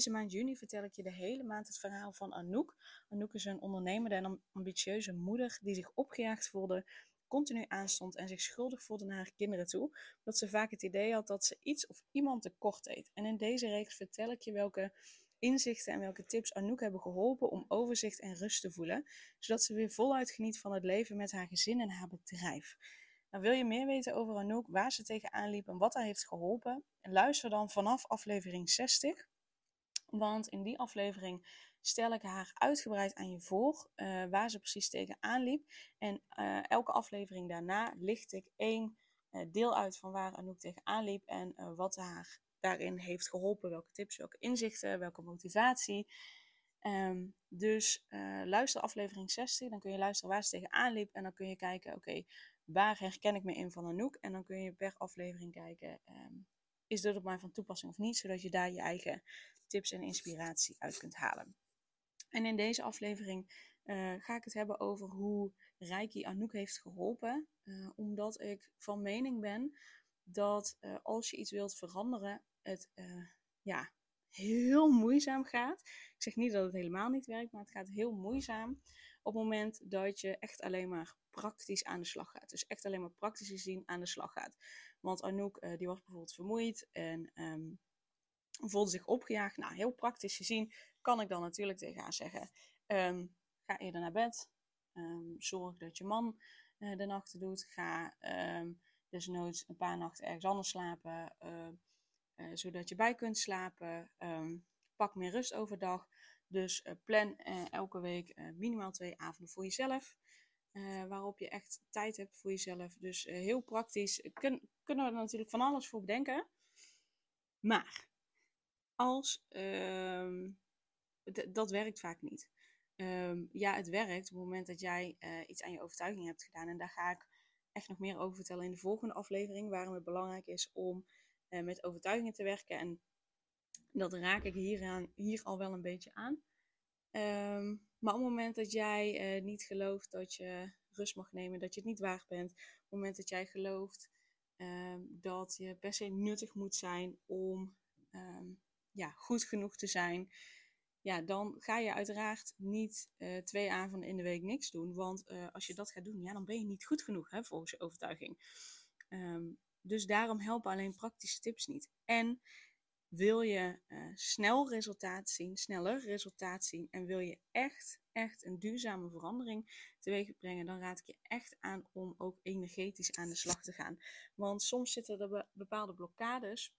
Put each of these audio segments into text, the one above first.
Deze maand juni vertel ik je de hele maand het verhaal van Anouk. Anouk is een ondernemende en ambitieuze moeder die zich opgejaagd voelde, continu aanstond en zich schuldig voelde naar haar kinderen toe. Omdat ze vaak het idee had dat ze iets of iemand tekort deed. En in deze reeks vertel ik je welke inzichten en welke tips Anouk hebben geholpen om overzicht en rust te voelen. Zodat ze weer voluit geniet van het leven met haar gezin en haar bedrijf. Nou, wil je meer weten over Anouk, waar ze tegenaan liep en wat haar heeft geholpen? Luister dan vanaf aflevering 60. Want in die aflevering stel ik haar uitgebreid aan je voor uh, waar ze precies tegenaan liep. En uh, elke aflevering daarna licht ik één uh, deel uit van waar Anouk tegenaan liep en wat haar daarin heeft geholpen. Welke tips, welke inzichten, welke motivatie. Um, dus luister aflevering 60, dan kun je luisteren waar ze tegenaan liep. En dan kun je kijken, oké, waar herken ik me in van Anouk? En dan kun je per aflevering kijken, um, is dit op mij van toepassing of niet? Zodat je daar je eigen tips en inspiratie uit kunt halen. En in deze aflevering uh, ga ik het hebben over hoe Reiki Anouk heeft geholpen. Uh, omdat ik van mening ben dat uh, als je iets wilt veranderen, het ja, heel moeizaam gaat. Ik zeg niet dat het helemaal niet werkt, maar het gaat heel moeizaam op het moment dat je echt alleen maar praktisch aan de slag gaat. Dus echt alleen maar praktisch gezien aan de slag gaat. Want Anouk die was bijvoorbeeld vermoeid en um, voelde zich opgejaagd. Nou, heel praktisch gezien kan ik dan natuurlijk tegen haar zeggen: um, ga eerder naar bed. Um, zorg dat je man uh, de nachten doet. Ga um, desnoods een paar nachten ergens anders slapen, uh, uh, zodat je bij kunt slapen. pak meer rust overdag. Dus plan elke week minimaal twee avonden voor jezelf. waarop je echt tijd hebt voor jezelf. Dus heel praktisch. Kun, kunnen we er natuurlijk van alles voor bedenken. Maar als um, dat werkt vaak niet. Um, ja, het werkt op het moment dat jij uh, iets aan je overtuiging hebt gedaan. En daar ga ik echt nog meer over vertellen in de volgende aflevering. Waarom het belangrijk is om uh, met overtuigingen te werken. En dat raak ik hier, aan, hier al wel een beetje aan. Um, maar op het moment dat jij uh, niet gelooft dat je rust mag nemen, dat je het niet waard bent. Op het moment dat jij gelooft dat je per se nuttig moet zijn om ja, goed genoeg te zijn, ja, dan ga je uiteraard niet uh, twee avonden in de week niks doen. Want uh, als je dat gaat doen, ja, dan ben je niet goed genoeg, hè, volgens je overtuiging. Um, dus daarom helpen alleen praktische tips niet. En wil je uh, snel resultaat zien, sneller resultaat zien en wil je echt, echt een duurzame verandering teweeg brengen, dan raad ik je echt aan om ook energetisch aan de slag te gaan. Want soms zitten er bepaalde blokkades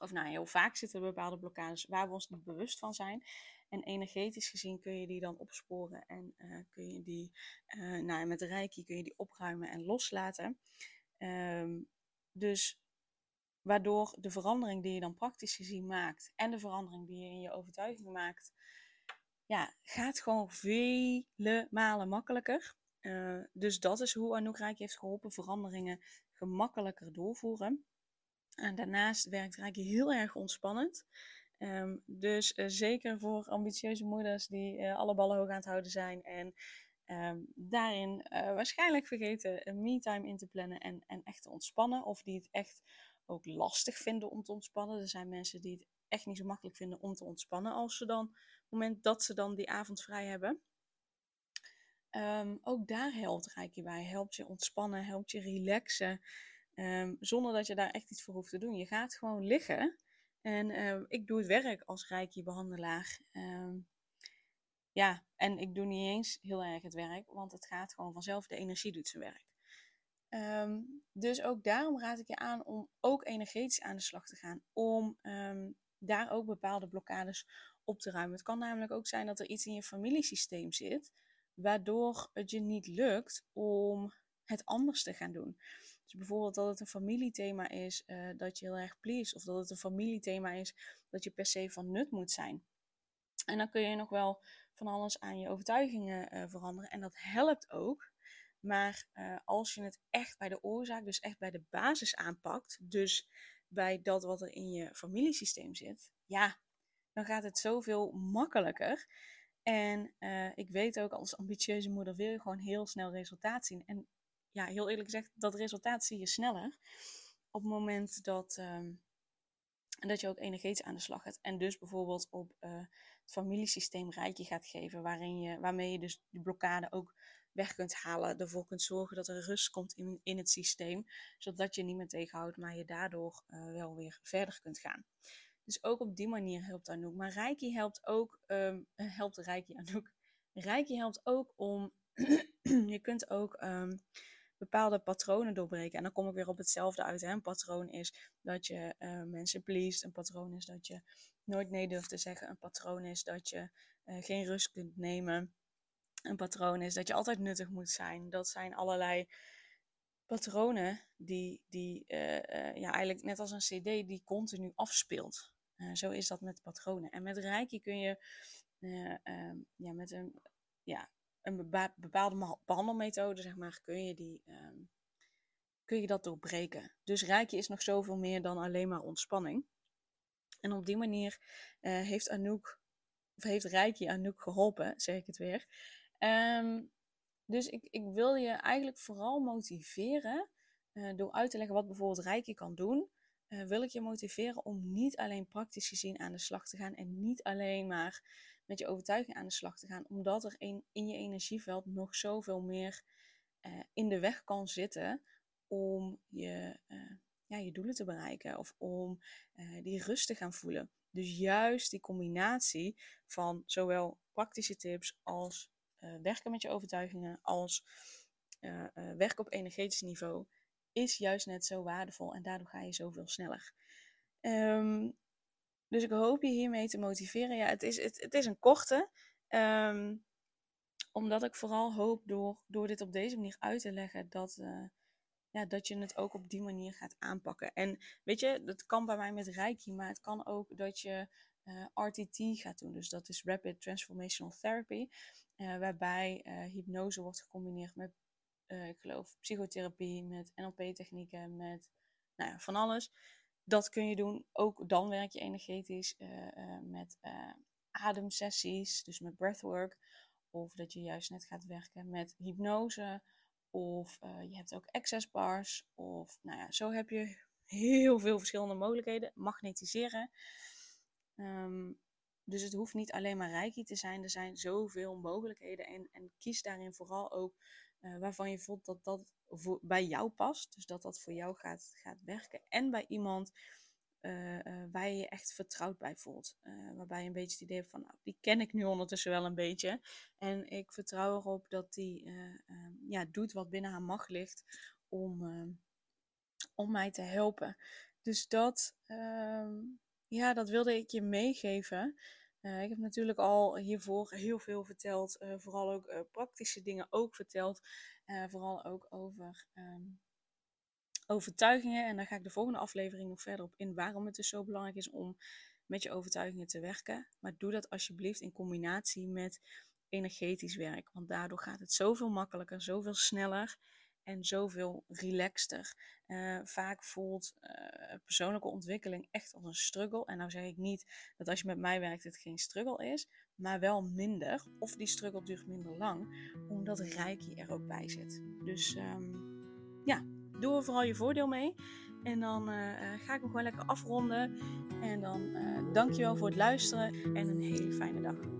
of nou heel vaak zitten bepaalde blokkades waar we ons niet bewust van zijn. En energetisch gezien kun je die dan opsporen en uh, kun je die, uh, nou met reiki kun je die opruimen en loslaten. Um, dus waardoor de verandering die je dan praktisch gezien maakt en de verandering die je in je overtuiging maakt, ja, gaat gewoon vele malen makkelijker. Uh, dus dat is hoe Anouk Reiki heeft geholpen veranderingen gemakkelijker doorvoeren. En daarnaast werkt Reiki heel erg ontspannend. Um, dus uh, zeker voor ambitieuze moeders die uh, alle ballen hoog aan het houden zijn. En um, daarin uh, waarschijnlijk vergeten een me-time in te plannen en, en echt te ontspannen. Of die het echt ook lastig vinden om te ontspannen. Er zijn mensen die het echt niet zo makkelijk vinden om te ontspannen als ze dan, op het moment dat ze dan die avond vrij hebben. Um, ook daar helpt Reiki bij. Helpt je ontspannen, helpt je relaxen. Um, zonder dat je daar echt iets voor hoeft te doen. Je gaat gewoon liggen. En um, ik doe het werk als reiki-behandelaar. Um, ja, en ik doe niet eens heel erg het werk, want het gaat gewoon vanzelf. De energie doet zijn werk. dus ook daarom raad ik je aan om ook energetisch aan de slag te gaan. Om daar ook bepaalde blokkades op te ruimen. Het kan namelijk ook zijn dat er iets in je familiesysteem zit, waardoor het je niet lukt om het anders te gaan doen. Dus bijvoorbeeld dat het een familiethema is uh, dat je heel erg please. Of dat het een familiethema is dat je per se van nut moet zijn. En dan kun je nog wel van alles aan je overtuigingen uh, veranderen. En dat helpt ook. Maar uh, als je het echt bij de oorzaak, dus echt bij de basis aanpakt, dus bij dat wat er in je familiesysteem zit, ja, dan gaat het zoveel makkelijker. En ik weet ook als ambitieuze moeder wil je gewoon heel snel resultaat zien. En ja, heel eerlijk gezegd, dat resultaat zie je sneller op het moment dat, um, dat je ook energetisch aan de slag gaat. En dus bijvoorbeeld op uh, het familiesysteem rijtje gaat geven, waarin je, waarmee je dus die blokkade ook weg kunt halen. Ervoor kunt zorgen dat er rust komt in, in het systeem, zodat je niet meer tegenhoudt, maar je daardoor uh, wel weer verder kunt gaan. Dus ook op die manier helpt Anouk. Maar Reiki helpt ook, um, helpt Reiki Anouk. Reiki helpt ook om, je kunt ook um, bepaalde patronen doorbreken. En dan kom ik weer op hetzelfde uit. Hè? Een patroon is dat je uh, mensen pleest. Een patroon is dat je nooit nee durft te zeggen. Een patroon is dat je uh, geen rust kunt nemen. Een patroon is dat je altijd nuttig moet zijn. Dat zijn allerlei patronen die, die uh, ja, eigenlijk net als een cd die continu afspeelt. zo is dat met patronen. En met Reiki kun je um, ja, met een ja, een bepaalde behandelmethode, zeg maar, kun je, die, um, kun je dat doorbreken. Dus Reiki is nog zoveel meer dan alleen maar ontspanning. En op die manier uh, heeft Anouk, of heeft Reiki Anouk geholpen, zeg ik het weer. Um, dus ik, ik wil je eigenlijk vooral motiveren uh, door uit te leggen wat bijvoorbeeld Reiki kan doen. Uh, wil ik je motiveren om niet alleen praktisch gezien aan de slag te gaan en niet alleen maar met je overtuiging aan de slag te gaan, omdat er in, je energieveld nog zoveel meer uh, in de weg kan zitten om je, uh, ja, je doelen te bereiken of om uh, die rust te gaan voelen. Dus juist die combinatie van zowel praktische tips als werken met je overtuigingen, als werken op energetisch niveau, is juist net zo waardevol en daardoor ga je zoveel sneller. Um, dus ik hoop je hiermee te motiveren. Ja, het is, het, is een korte. Um, omdat ik vooral hoop door, door dit op deze manier uit te leggen dat, uh, ja, dat je het ook op die manier gaat aanpakken. En weet je, dat kan bij mij met Reiki, maar het kan ook dat je uh, eh, RTT gaat doen. Dus dat is Rapid Transformational Therapy. Uh, waarbij hypnose wordt gecombineerd met, ik geloof, psychotherapie, met NLP-technieken, met nou ja, van alles dat kun je doen. Ook dan werk je energetisch uh, uh, met uh, ademsessies, dus met breathwork. Of dat je juist net gaat werken met hypnose. Of je hebt ook access bars. Of nou ja, zo heb je heel veel verschillende mogelijkheden. Magnetiseren. Um, dus het hoeft niet alleen maar reiki te zijn. Er zijn zoveel mogelijkheden. En, en kies daarin vooral ook waarvan je voelt dat dat voor, bij jou past. Dus dat dat voor jou gaat, gaat werken. En bij iemand uh, uh, waar je je echt vertrouwd bij voelt. Waarbij je een beetje het idee hebt van, nou, die ken ik nu ondertussen wel een beetje. En ik vertrouw erop dat die ehm, ja, doet wat binnen haar macht ligt om, ehm, om mij te helpen. Dus dat, ehm, ja, dat wilde ik je meegeven. Ik heb natuurlijk al hiervoor heel veel verteld. vooral ook praktische dingen ook verteld. Vooral ook over um, overtuigingen. En daar ga ik de volgende aflevering nog verder op in. Waarom het dus zo belangrijk is om met je overtuigingen te werken. Maar doe dat alsjeblieft in combinatie met energetisch werk. Want daardoor gaat het zoveel makkelijker, zoveel sneller en zoveel relaxter. Uh, vaak voelt uh, persoonlijke ontwikkeling echt als een struggle. En nou zeg ik niet dat als je met mij werkt het geen struggle is, maar wel minder. Of die struggle duurt minder lang, omdat Reiki er ook bij zit. Dus um, ja, doe er vooral je voordeel mee. En dan uh, ga ik hem gewoon lekker afronden. En dan uh, dankjewel voor het luisteren en een hele fijne dag.